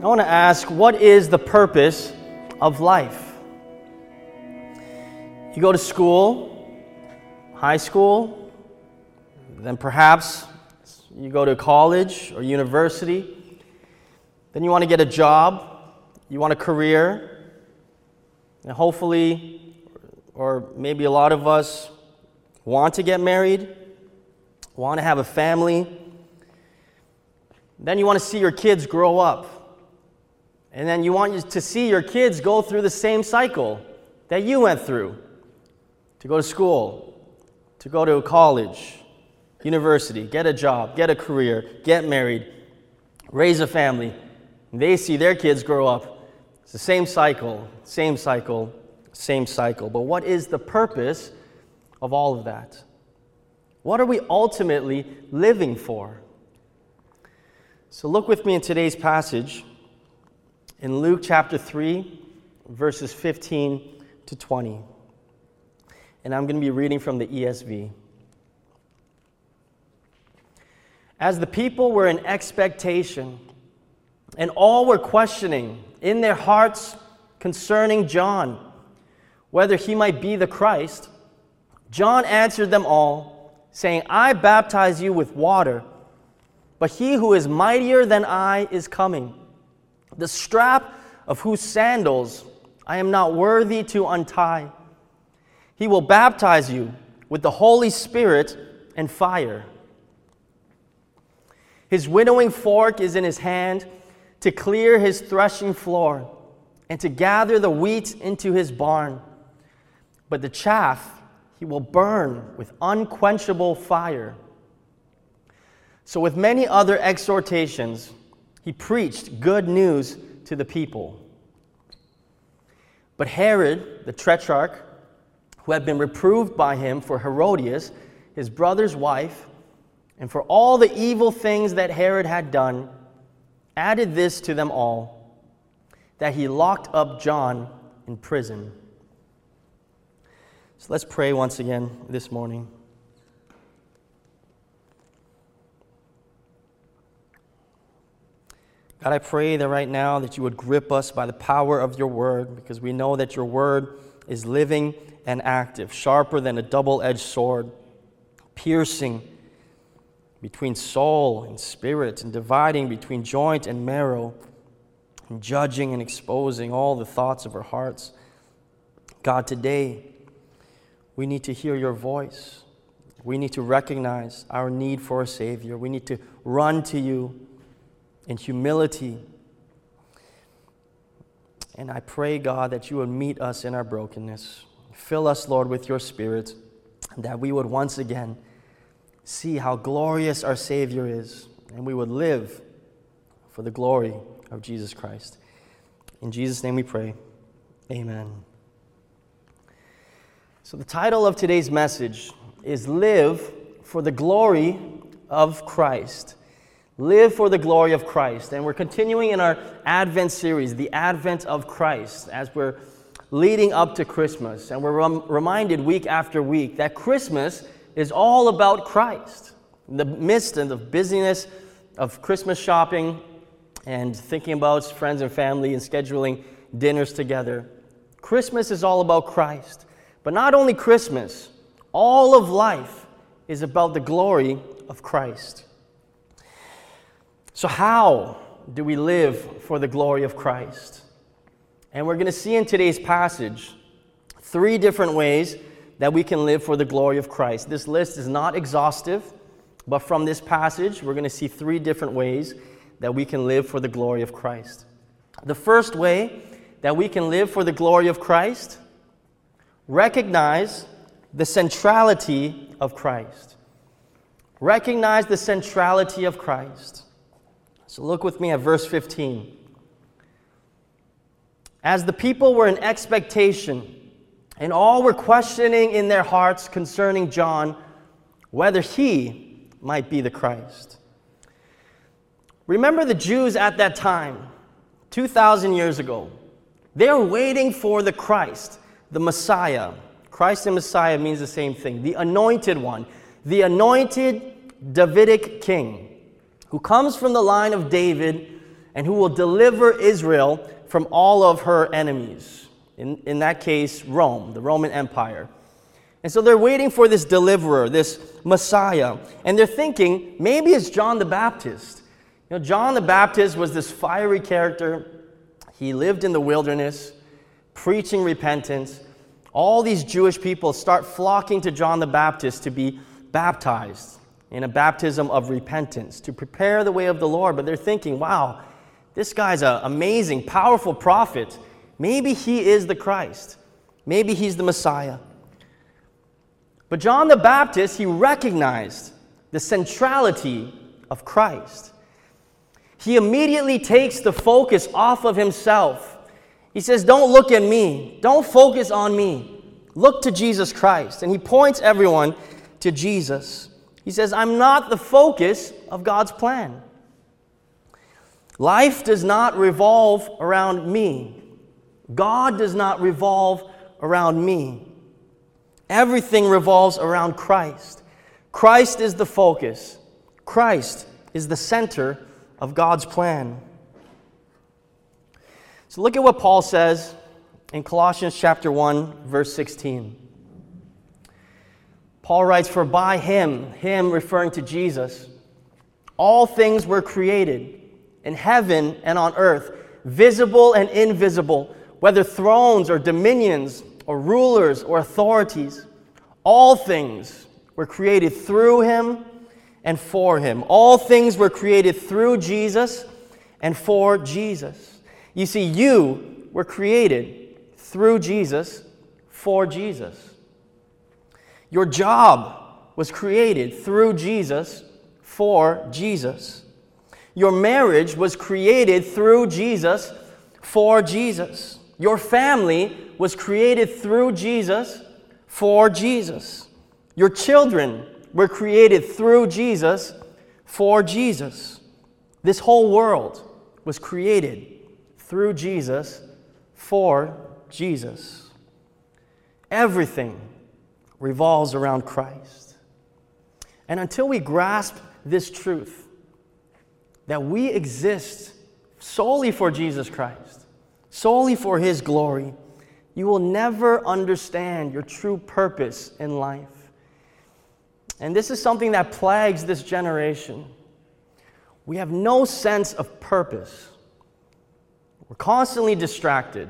I want to ask what is the purpose of life? You go to school, high school, then perhaps you go to college or university, then you want to get a job, you want a career, and hopefully, or maybe a lot of us want to get married, want to have a family. Then you want to see your kids grow up. And then you want to see your kids go through the same cycle that you went through to go to school, to go to college, university, get a job, get a career, get married, raise a family. And they see their kids grow up. It's the same cycle, same cycle, same cycle. But what is the purpose of all of that? What are we ultimately living for? So look with me in today's passage in Luke chapter 3, verses 15 to 20. And I'm going to be reading from the ESV. As the people were in expectation, and all were questioning in their hearts concerning John, whether he might be the Christ, John answered them all, saying, I baptize you with water, but he who is mightier than I is coming, the strap of whose sandals I am not worthy to untie. He will baptize you with the Holy Spirit and fire. His winnowing fork is in his hand to clear his threshing floor and to gather the wheat into his barn. But the chaff he will burn with unquenchable fire. So, with many other exhortations, he preached good news to the people. But Herod, the tetrarch, who had been reproved by him for Herodias, his brother's wife, and for all the evil things that Herod had done, added this to them all that he locked up John in prison. So let's pray once again this morning. God, I pray that right now that you would grip us by the power of your word because we know that your word is living and active, sharper than a double edged sword, piercing between soul and spirit, and dividing between joint and marrow, and judging and exposing all the thoughts of our hearts. God, today, we need to hear your voice. We need to recognize our need for a Savior. We need to run to you in humility. And I pray, God, that you would meet us in our brokenness. Fill us, Lord, with your Spirit, that we would once again see how glorious our Savior is, and we would live for the glory of Jesus Christ. In Jesus' name we pray. Amen. So, the title of today's message is Live for the Glory of Christ. Live for the glory of Christ. And we're continuing in our Advent series, the Advent of Christ, as we're leading up to Christmas. And we're rem- reminded week after week that Christmas is all about Christ. In the midst and the busyness of Christmas shopping and thinking about friends and family and scheduling dinners together, Christmas is all about Christ. But not only Christmas, all of life is about the glory of Christ. So, how do we live for the glory of Christ? And we're going to see in today's passage three different ways that we can live for the glory of Christ. This list is not exhaustive, but from this passage, we're going to see three different ways that we can live for the glory of Christ. The first way that we can live for the glory of Christ recognize the centrality of Christ. Recognize the centrality of Christ. So look with me at verse 15. As the people were in expectation, and all were questioning in their hearts concerning John whether he might be the Christ. Remember the Jews at that time, 2,000 years ago. They are waiting for the Christ the Messiah. Christ and Messiah means the same thing. The anointed one, the anointed Davidic king who comes from the line of David and who will deliver Israel from all of her enemies. In, in that case, Rome, the Roman Empire. And so they're waiting for this deliverer, this Messiah. And they're thinking, maybe it's John the Baptist. You know, John the Baptist was this fiery character. He lived in the wilderness, preaching repentance. All these Jewish people start flocking to John the Baptist to be baptized in a baptism of repentance, to prepare the way of the Lord. But they're thinking, wow, this guy's an amazing, powerful prophet. Maybe he is the Christ. Maybe he's the Messiah. But John the Baptist, he recognized the centrality of Christ. He immediately takes the focus off of himself. He says, Don't look at me. Don't focus on me. Look to Jesus Christ. And he points everyone to Jesus. He says, I'm not the focus of God's plan. Life does not revolve around me. God does not revolve around me. Everything revolves around Christ. Christ is the focus, Christ is the center of God's plan. So look at what Paul says in Colossians chapter 1 verse 16. Paul writes for by him, him referring to Jesus, all things were created in heaven and on earth, visible and invisible, whether thrones or dominions or rulers or authorities. All things were created through him and for him. All things were created through Jesus and for Jesus. You see, you were created through Jesus for Jesus. Your job was created through Jesus for Jesus. Your marriage was created through Jesus for Jesus. Your family was created through Jesus for Jesus. Your children were created through Jesus for Jesus. This whole world was created through Jesus for Jesus. Everything revolves around Christ. And until we grasp this truth, that we exist solely for Jesus Christ, solely for His glory, you will never understand your true purpose in life. And this is something that plagues this generation. We have no sense of purpose. We're constantly distracted.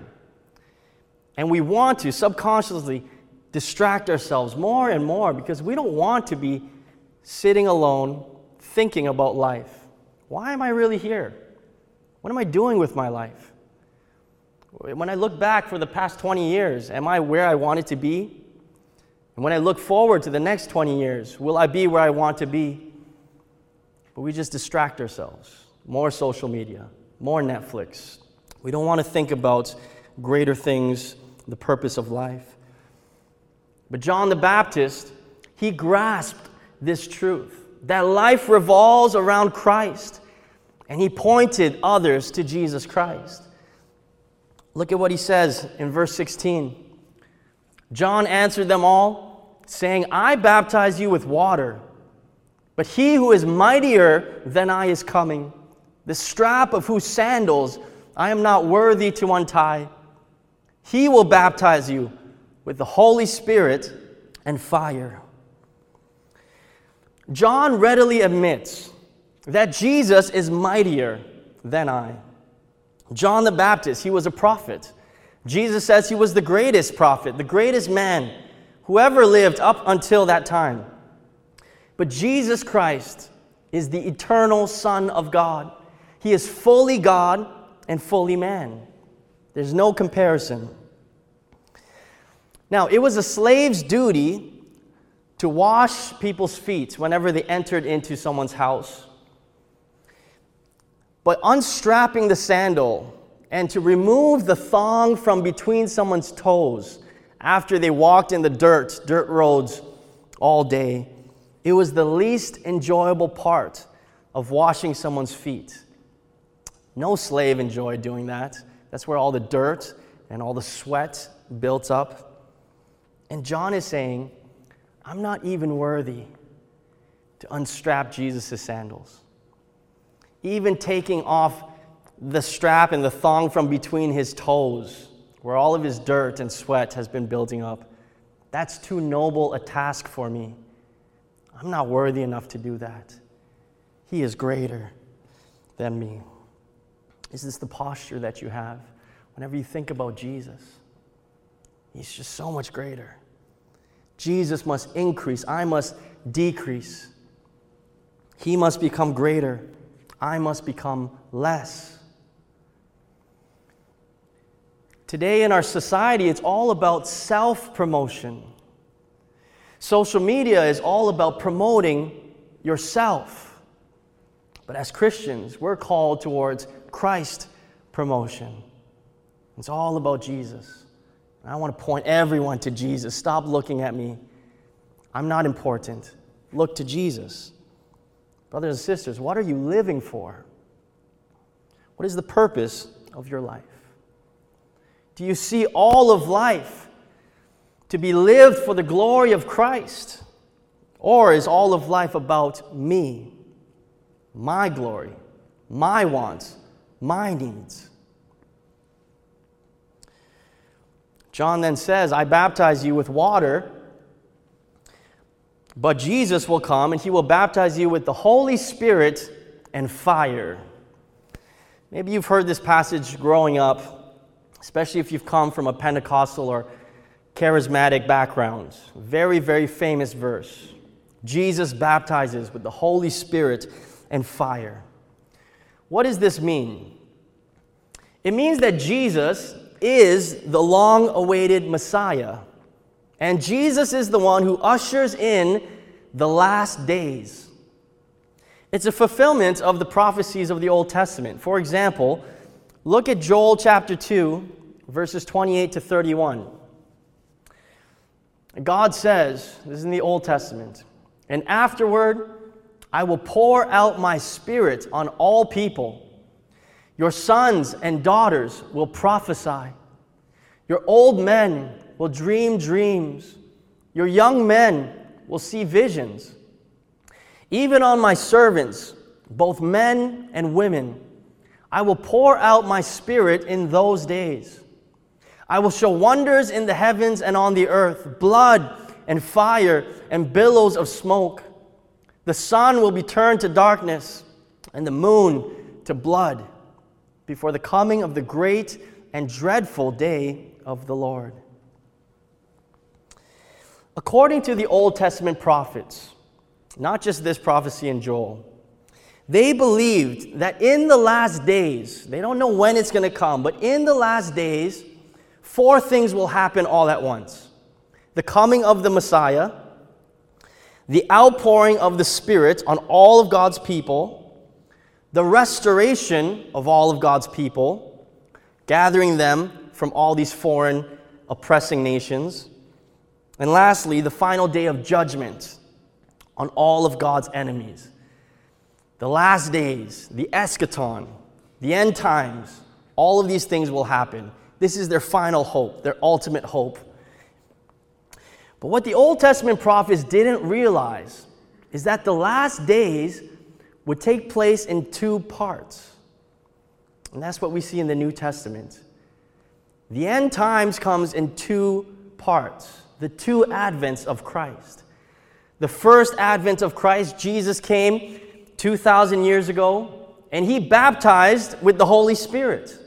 And we want to subconsciously distract ourselves more and more because we don't want to be sitting alone thinking about life. Why am I really here? What am I doing with my life? When I look back for the past 20 years, am I where I wanted to be? And when I look forward to the next 20 years, will I be where I want to be? But we just distract ourselves. More social media, more Netflix. We don't want to think about greater things, the purpose of life. But John the Baptist, he grasped this truth that life revolves around Christ, and he pointed others to Jesus Christ. Look at what he says in verse 16. John answered them all, saying, I baptize you with water, but he who is mightier than I is coming, the strap of whose sandals I am not worthy to untie. He will baptize you with the Holy Spirit and fire. John readily admits that Jesus is mightier than I. John the Baptist, he was a prophet. Jesus says he was the greatest prophet, the greatest man who ever lived up until that time. But Jesus Christ is the eternal Son of God. He is fully God and fully man. There's no comparison. Now, it was a slave's duty to wash people's feet whenever they entered into someone's house. But unstrapping the sandal and to remove the thong from between someone's toes after they walked in the dirt, dirt roads all day, it was the least enjoyable part of washing someone's feet. No slave enjoyed doing that. That's where all the dirt and all the sweat built up. And John is saying, I'm not even worthy to unstrap Jesus' sandals even taking off the strap and the thong from between his toes, where all of his dirt and sweat has been building up. That's too noble a task for me. I'm not worthy enough to do that. He is greater than me. Is this the posture that you have whenever you think about Jesus? He's just so much greater. Jesus must increase, I must decrease. He must become greater, I must become less. Today in our society, it's all about self promotion. Social media is all about promoting yourself. But as Christians, we're called towards Christ promotion. It's all about Jesus. I want to point everyone to Jesus. Stop looking at me. I'm not important. Look to Jesus. Brothers and sisters, what are you living for? What is the purpose of your life? Do you see all of life to be lived for the glory of Christ? Or is all of life about me, my glory, my wants, my needs? John then says, I baptize you with water, but Jesus will come and he will baptize you with the Holy Spirit and fire. Maybe you've heard this passage growing up, especially if you've come from a Pentecostal or charismatic background. Very, very famous verse. Jesus baptizes with the Holy Spirit and fire. What does this mean? It means that Jesus is the long awaited Messiah. And Jesus is the one who ushers in the last days. It's a fulfillment of the prophecies of the Old Testament. For example, look at Joel chapter 2, verses 28 to 31. God says, this is in the Old Testament, and afterward I will pour out my spirit on all people. Your sons and daughters will prophesy. Your old men will dream dreams. Your young men will see visions. Even on my servants, both men and women, I will pour out my spirit in those days. I will show wonders in the heavens and on the earth blood and fire and billows of smoke. The sun will be turned to darkness and the moon to blood before the coming of the great and dreadful day of the Lord. According to the Old Testament prophets, not just this prophecy in Joel, they believed that in the last days, they don't know when it's going to come, but in the last days, four things will happen all at once the coming of the Messiah, the outpouring of the Spirit on all of God's people, the restoration of all of God's people, gathering them from all these foreign oppressing nations, and lastly, the final day of judgment on all of God's enemies. The last days, the eschaton, the end times, all of these things will happen. This is their final hope, their ultimate hope. But what the Old Testament prophets didn't realize is that the last days would take place in two parts. And that's what we see in the New Testament. The end times comes in two parts, the two advents of Christ. The first advent of Christ, Jesus came 2,000 years ago, and he baptized with the Holy Spirit.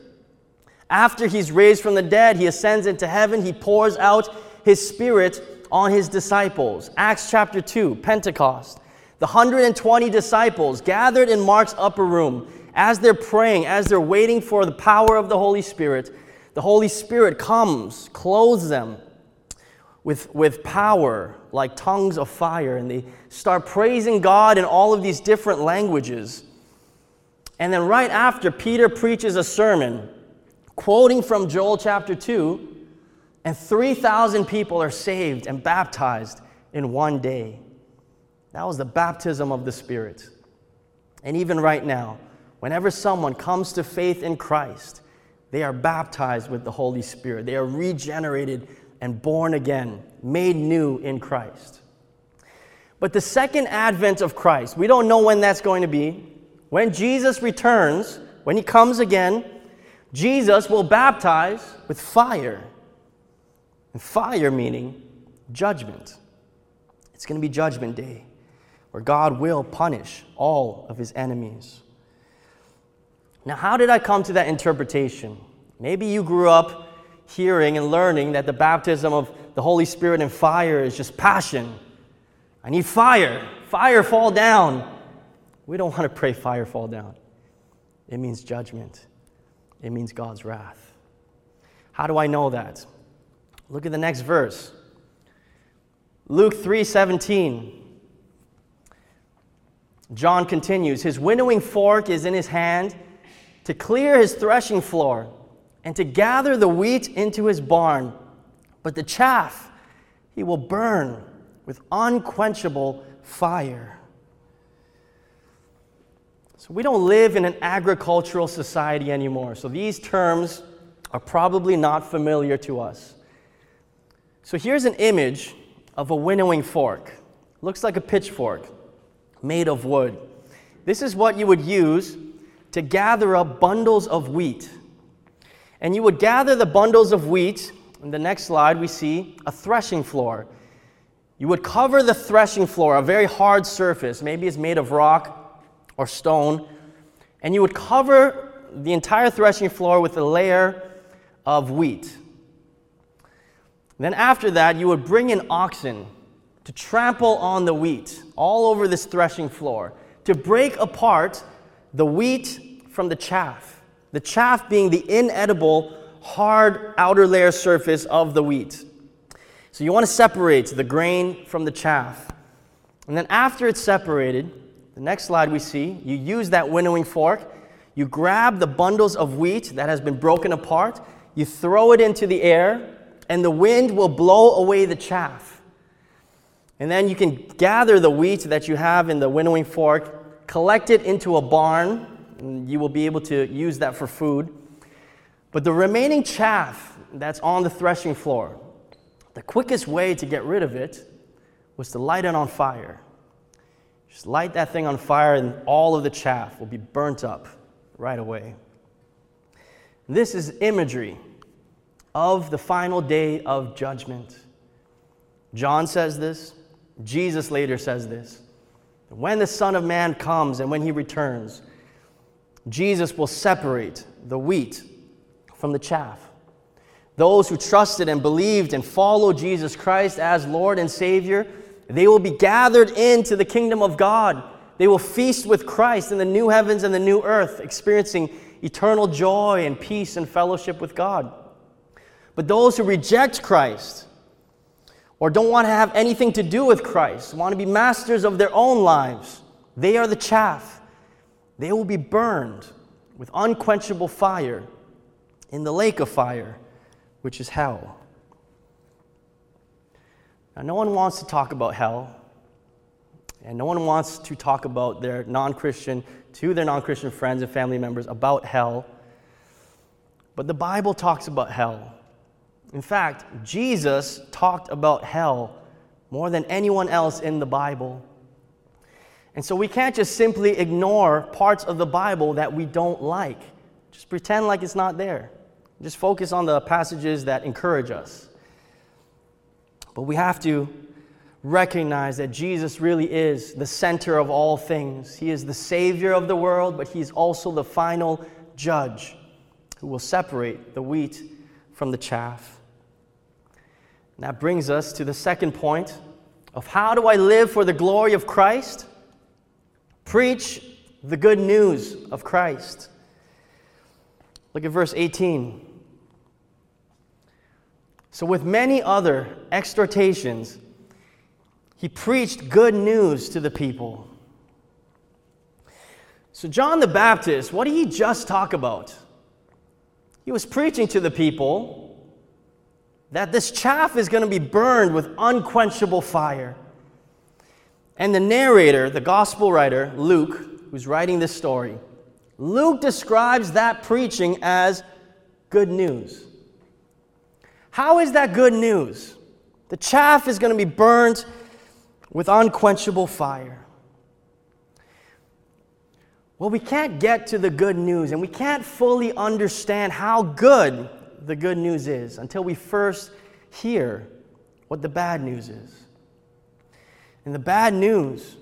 After he's raised from the dead, he ascends into heaven, he pours out his Spirit on his disciples. Acts chapter 2, Pentecost. The 120 disciples gathered in Mark's upper room as they're praying, as they're waiting for the power of the Holy Spirit. The Holy Spirit comes, clothes them with, with power like tongues of fire, and they start praising God in all of these different languages. And then, right after, Peter preaches a sermon quoting from Joel chapter 2, and 3,000 people are saved and baptized in one day. That was the baptism of the Spirit. And even right now, whenever someone comes to faith in Christ, they are baptized with the Holy Spirit. They are regenerated and born again, made new in Christ. But the second advent of Christ, we don't know when that's going to be. When Jesus returns when he comes again, Jesus will baptize with fire. And fire meaning judgment. It's going to be judgment day where God will punish all of his enemies. Now, how did I come to that interpretation? Maybe you grew up hearing and learning that the baptism of the Holy Spirit and fire is just passion. I need fire. Fire fall down. We don't want to pray fire fall down. It means judgment, it means God's wrath. How do I know that? Look at the next verse. Luke 3:17. John continues, his winnowing fork is in his hand to clear his threshing floor and to gather the wheat into his barn, but the chaff he will burn with unquenchable fire. So we don't live in an agricultural society anymore. So these terms are probably not familiar to us. So here's an image of a winnowing fork. Looks like a pitchfork made of wood. This is what you would use to gather up bundles of wheat. And you would gather the bundles of wheat. In the next slide, we see a threshing floor. You would cover the threshing floor, a very hard surface, maybe it's made of rock or stone, and you would cover the entire threshing floor with a layer of wheat. Then, after that, you would bring in oxen to trample on the wheat all over this threshing floor, to break apart the wheat from the chaff. The chaff being the inedible, hard outer layer surface of the wheat. So, you want to separate the grain from the chaff. And then, after it's separated, the next slide we see, you use that winnowing fork, you grab the bundles of wheat that has been broken apart, you throw it into the air, and the wind will blow away the chaff. And then you can gather the wheat that you have in the winnowing fork, collect it into a barn, and you will be able to use that for food. But the remaining chaff that's on the threshing floor, the quickest way to get rid of it was to light it on fire. Just light that thing on fire, and all of the chaff will be burnt up right away. This is imagery of the final day of judgment. John says this, Jesus later says this. When the Son of Man comes and when he returns, Jesus will separate the wheat from the chaff. Those who trusted and believed and followed Jesus Christ as Lord and Savior they will be gathered into the kingdom of God. They will feast with Christ in the new heavens and the new earth, experiencing eternal joy and peace and fellowship with God. But those who reject Christ or don't want to have anything to do with Christ, want to be masters of their own lives, they are the chaff. They will be burned with unquenchable fire in the lake of fire, which is hell. Now, no one wants to talk about hell, and no one wants to talk about their non Christian, to their non Christian friends and family members about hell. But the Bible talks about hell. In fact, Jesus talked about hell more than anyone else in the Bible. And so we can't just simply ignore parts of the Bible that we don't like. Just pretend like it's not there. Just focus on the passages that encourage us. But we have to recognize that Jesus really is the center of all things. He is the Savior of the world, but He's also the final judge who will separate the wheat from the chaff. And that brings us to the second point of how do I live for the glory of Christ? Preach the good news of Christ. Look at verse 18. So, with many other exhortations, he preached good news to the people. So, John the Baptist, what did he just talk about? He was preaching to the people that this chaff is going to be burned with unquenchable fire. And the narrator, the gospel writer, Luke, who's writing this story, Luke describes that preaching as good news. How is that good news? The chaff is going to be burned with unquenchable fire. Well, we can't get to the good news and we can't fully understand how good the good news is until we first hear what the bad news is. And the bad news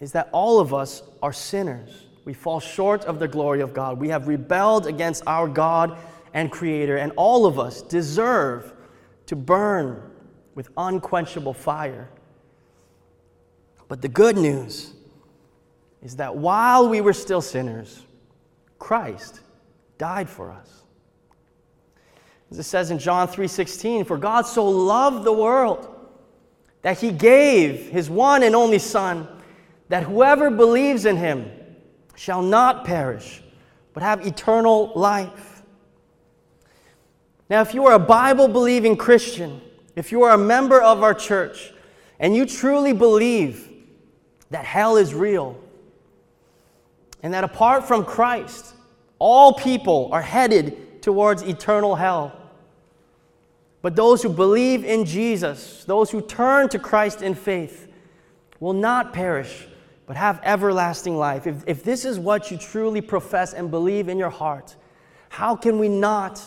is that all of us are sinners. We fall short of the glory of God. We have rebelled against our God and Creator, and all of us deserve to burn with unquenchable fire. But the good news is that while we were still sinners, Christ died for us. As it says in John 3:16, for God so loved the world that he gave his one and only son that whoever believes in him shall not perish but have eternal life. Now, if you are a Bible believing Christian, if you are a member of our church, and you truly believe that hell is real, and that apart from Christ, all people are headed towards eternal hell. But those who believe in Jesus, those who turn to Christ in faith, will not perish, but have everlasting life. If, if this is what you truly profess and believe in your heart, how can we not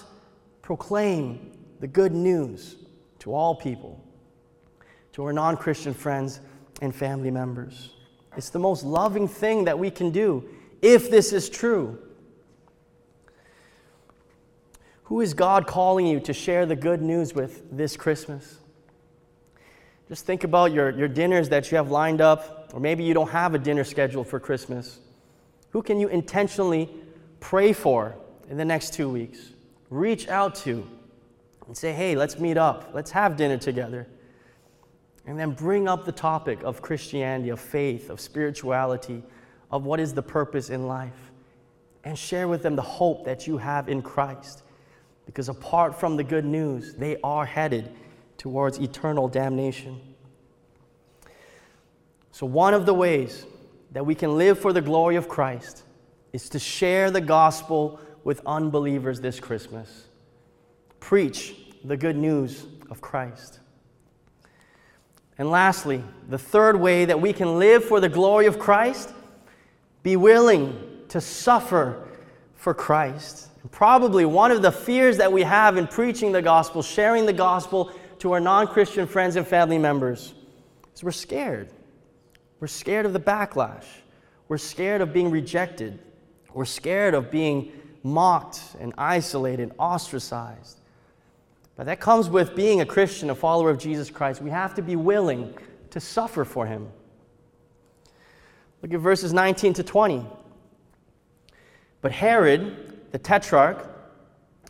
proclaim the good news to all people, to our non Christian friends and family members? It's the most loving thing that we can do if this is true. Who is God calling you to share the good news with this Christmas? Just think about your, your dinners that you have lined up, or maybe you don't have a dinner scheduled for Christmas. Who can you intentionally pray for in the next two weeks? Reach out to and say, hey, let's meet up, let's have dinner together. And then bring up the topic of Christianity, of faith, of spirituality, of what is the purpose in life. And share with them the hope that you have in Christ. Because apart from the good news, they are headed towards eternal damnation. So, one of the ways that we can live for the glory of Christ is to share the gospel with unbelievers this Christmas. Preach the good news of Christ. And lastly, the third way that we can live for the glory of Christ, be willing to suffer for Christ. Probably one of the fears that we have in preaching the gospel, sharing the gospel to our non Christian friends and family members, is we're scared. We're scared of the backlash. We're scared of being rejected. We're scared of being mocked and isolated, ostracized. But that comes with being a Christian, a follower of Jesus Christ. We have to be willing to suffer for him. Look at verses 19 to 20. But Herod, the tetrarch,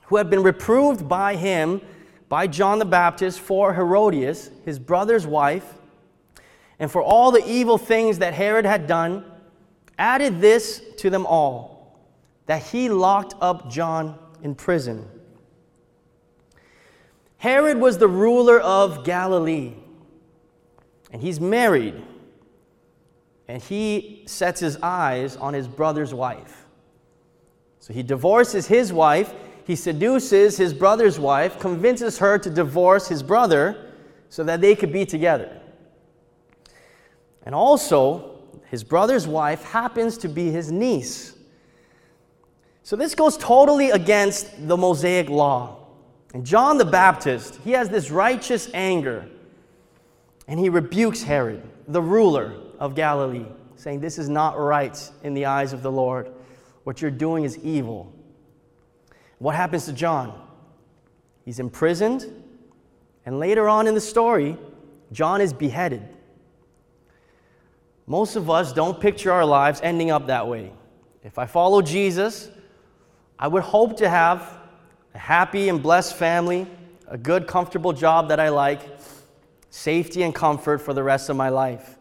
who had been reproved by him, by John the Baptist, for Herodias, his brother's wife, and for all the evil things that Herod had done, added this to them all that he locked up John in prison. Herod was the ruler of Galilee, and he's married, and he sets his eyes on his brother's wife. So he divorces his wife, he seduces his brother's wife, convinces her to divorce his brother so that they could be together. And also, his brother's wife happens to be his niece. So this goes totally against the Mosaic law. And John the Baptist, he has this righteous anger, and he rebukes Herod, the ruler of Galilee, saying, This is not right in the eyes of the Lord. What you're doing is evil. What happens to John? He's imprisoned, and later on in the story, John is beheaded. Most of us don't picture our lives ending up that way. If I follow Jesus, I would hope to have a happy and blessed family, a good, comfortable job that I like, safety and comfort for the rest of my life.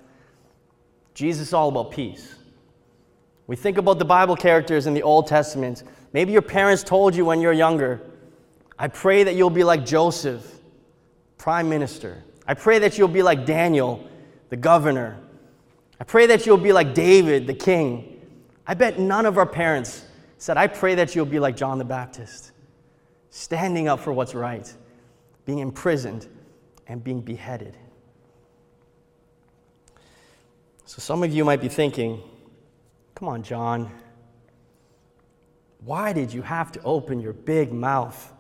Jesus is all about peace. We think about the Bible characters in the Old Testament. Maybe your parents told you when you're younger, I pray that you'll be like Joseph, prime minister. I pray that you'll be like Daniel, the governor. I pray that you'll be like David, the king. I bet none of our parents said, I pray that you'll be like John the Baptist standing up for what's right, being imprisoned, and being beheaded. So some of you might be thinking, come on, John, Why did you have to open your big mouth?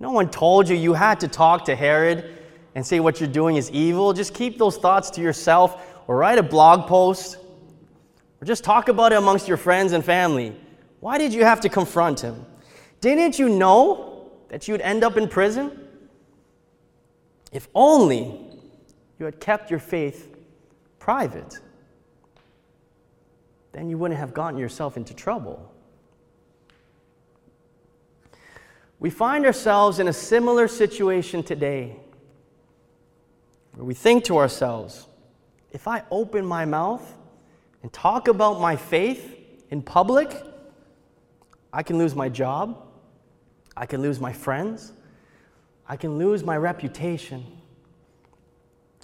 No one told you you had to talk to Herod and say what you're doing is evil. Just keep those thoughts to yourself or write a blog post or just talk about it amongst your friends and family. Why did you have to confront him? Didn't you know that you'd end up in prison? If only you had kept your faith private, then you wouldn't have gotten yourself into trouble. We find ourselves in a similar situation today where we think to ourselves, if I open my mouth and talk about my faith in public, I can lose my job, I can lose my friends, I can lose my reputation.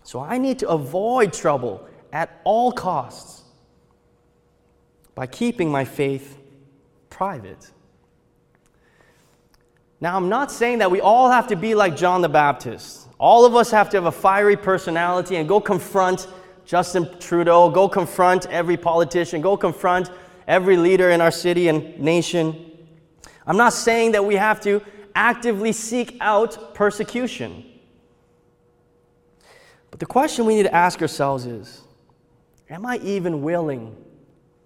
So I need to avoid trouble at all costs by keeping my faith private. Now, I'm not saying that we all have to be like John the Baptist. All of us have to have a fiery personality and go confront Justin Trudeau, go confront every politician, go confront every leader in our city and nation. I'm not saying that we have to actively seek out persecution. But the question we need to ask ourselves is Am I even willing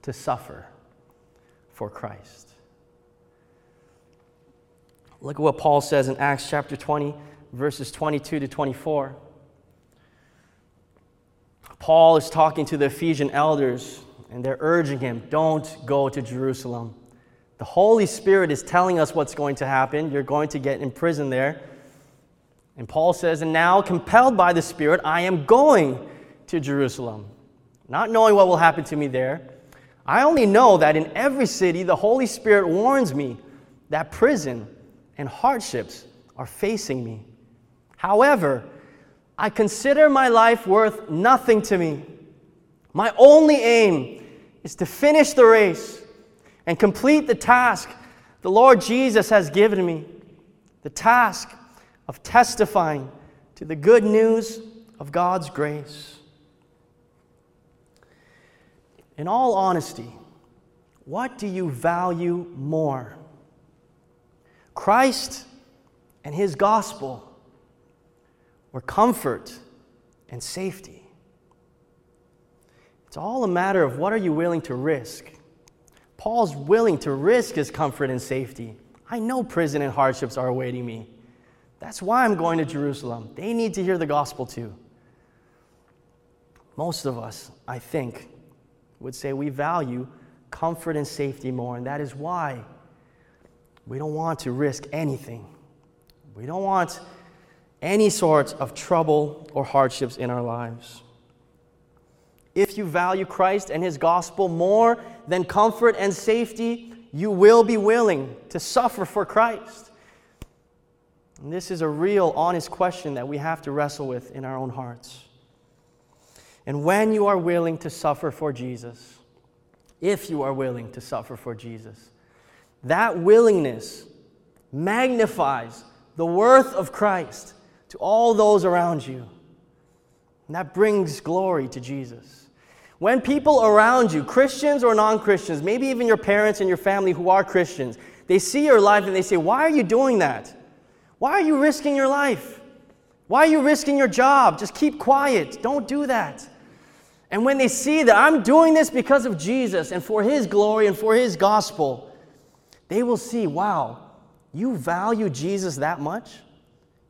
to suffer for Christ? Look at what Paul says in Acts chapter 20, verses 22 to 24. Paul is talking to the Ephesian elders, and they're urging him, Don't go to Jerusalem. The Holy Spirit is telling us what's going to happen. You're going to get imprisoned there. And Paul says, And now, compelled by the Spirit, I am going to Jerusalem, not knowing what will happen to me there. I only know that in every city, the Holy Spirit warns me that prison and hardships are facing me. However, I consider my life worth nothing to me. My only aim is to finish the race and complete the task the Lord Jesus has given me the task of testifying to the good news of God's grace. In all honesty, what do you value more? Christ and His gospel, or comfort and safety? It's all a matter of what are you willing to risk. Paul's willing to risk his comfort and safety. I know prison and hardships are awaiting me. That's why I'm going to Jerusalem. They need to hear the gospel too. Most of us, I think, would say we value comfort and safety more, and that is why we don't want to risk anything. We don't want any sort of trouble or hardships in our lives. If you value Christ and his gospel more than comfort and safety, you will be willing to suffer for Christ. And this is a real, honest question that we have to wrestle with in our own hearts. And when you are willing to suffer for Jesus, if you are willing to suffer for Jesus, that willingness magnifies the worth of Christ to all those around you. And that brings glory to Jesus. When people around you, Christians or non Christians, maybe even your parents and your family who are Christians, they see your life and they say, Why are you doing that? Why are you risking your life? Why are you risking your job? Just keep quiet. Don't do that. And when they see that I'm doing this because of Jesus and for His glory and for His gospel, they will see, wow, you value Jesus that much?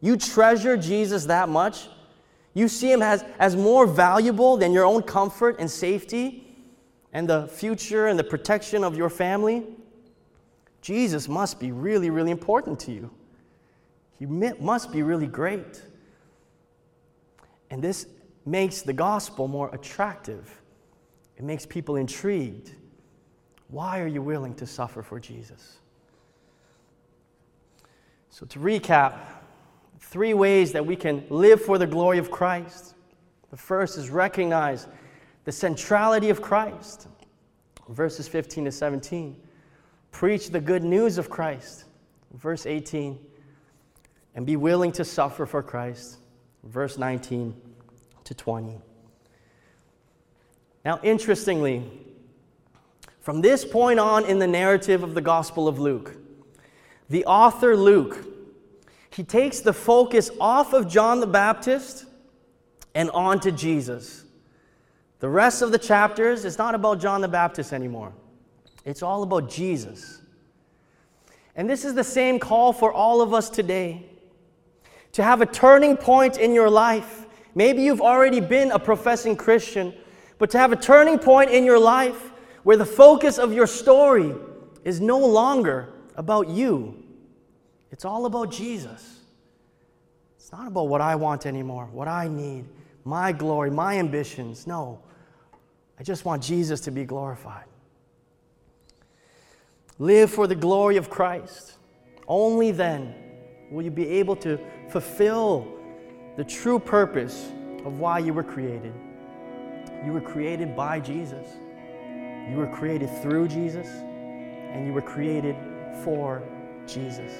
You treasure Jesus that much? You see him as, as more valuable than your own comfort and safety and the future and the protection of your family? Jesus must be really, really important to you. He must be really great. And this makes the gospel more attractive. It makes people intrigued. Why are you willing to suffer for Jesus? So, to recap, three ways that we can live for the glory of Christ. The first is recognize the centrality of Christ, verses 15 to 17. Preach the good news of Christ, verse 18. And be willing to suffer for Christ, verse 19 to 20. Now, interestingly, From this point on in the narrative of the Gospel of Luke, the author Luke, he takes the focus off of John the Baptist and on to Jesus. The rest of the chapters is not about John the Baptist anymore. It's all about Jesus. And this is the same call for all of us today to have a turning point in your life. Maybe you've already been a professing Christian, but to have a turning point in your life where the focus of your story is no longer about you. It's all about Jesus. It's not about what I want anymore, what I need, my glory, my ambitions. No, I just want Jesus to be glorified. Live for the glory of Christ. Only then will you be able to fulfill the true purpose of why you were created. You were created by Jesus. You were created through Jesus, and you were created for Jesus.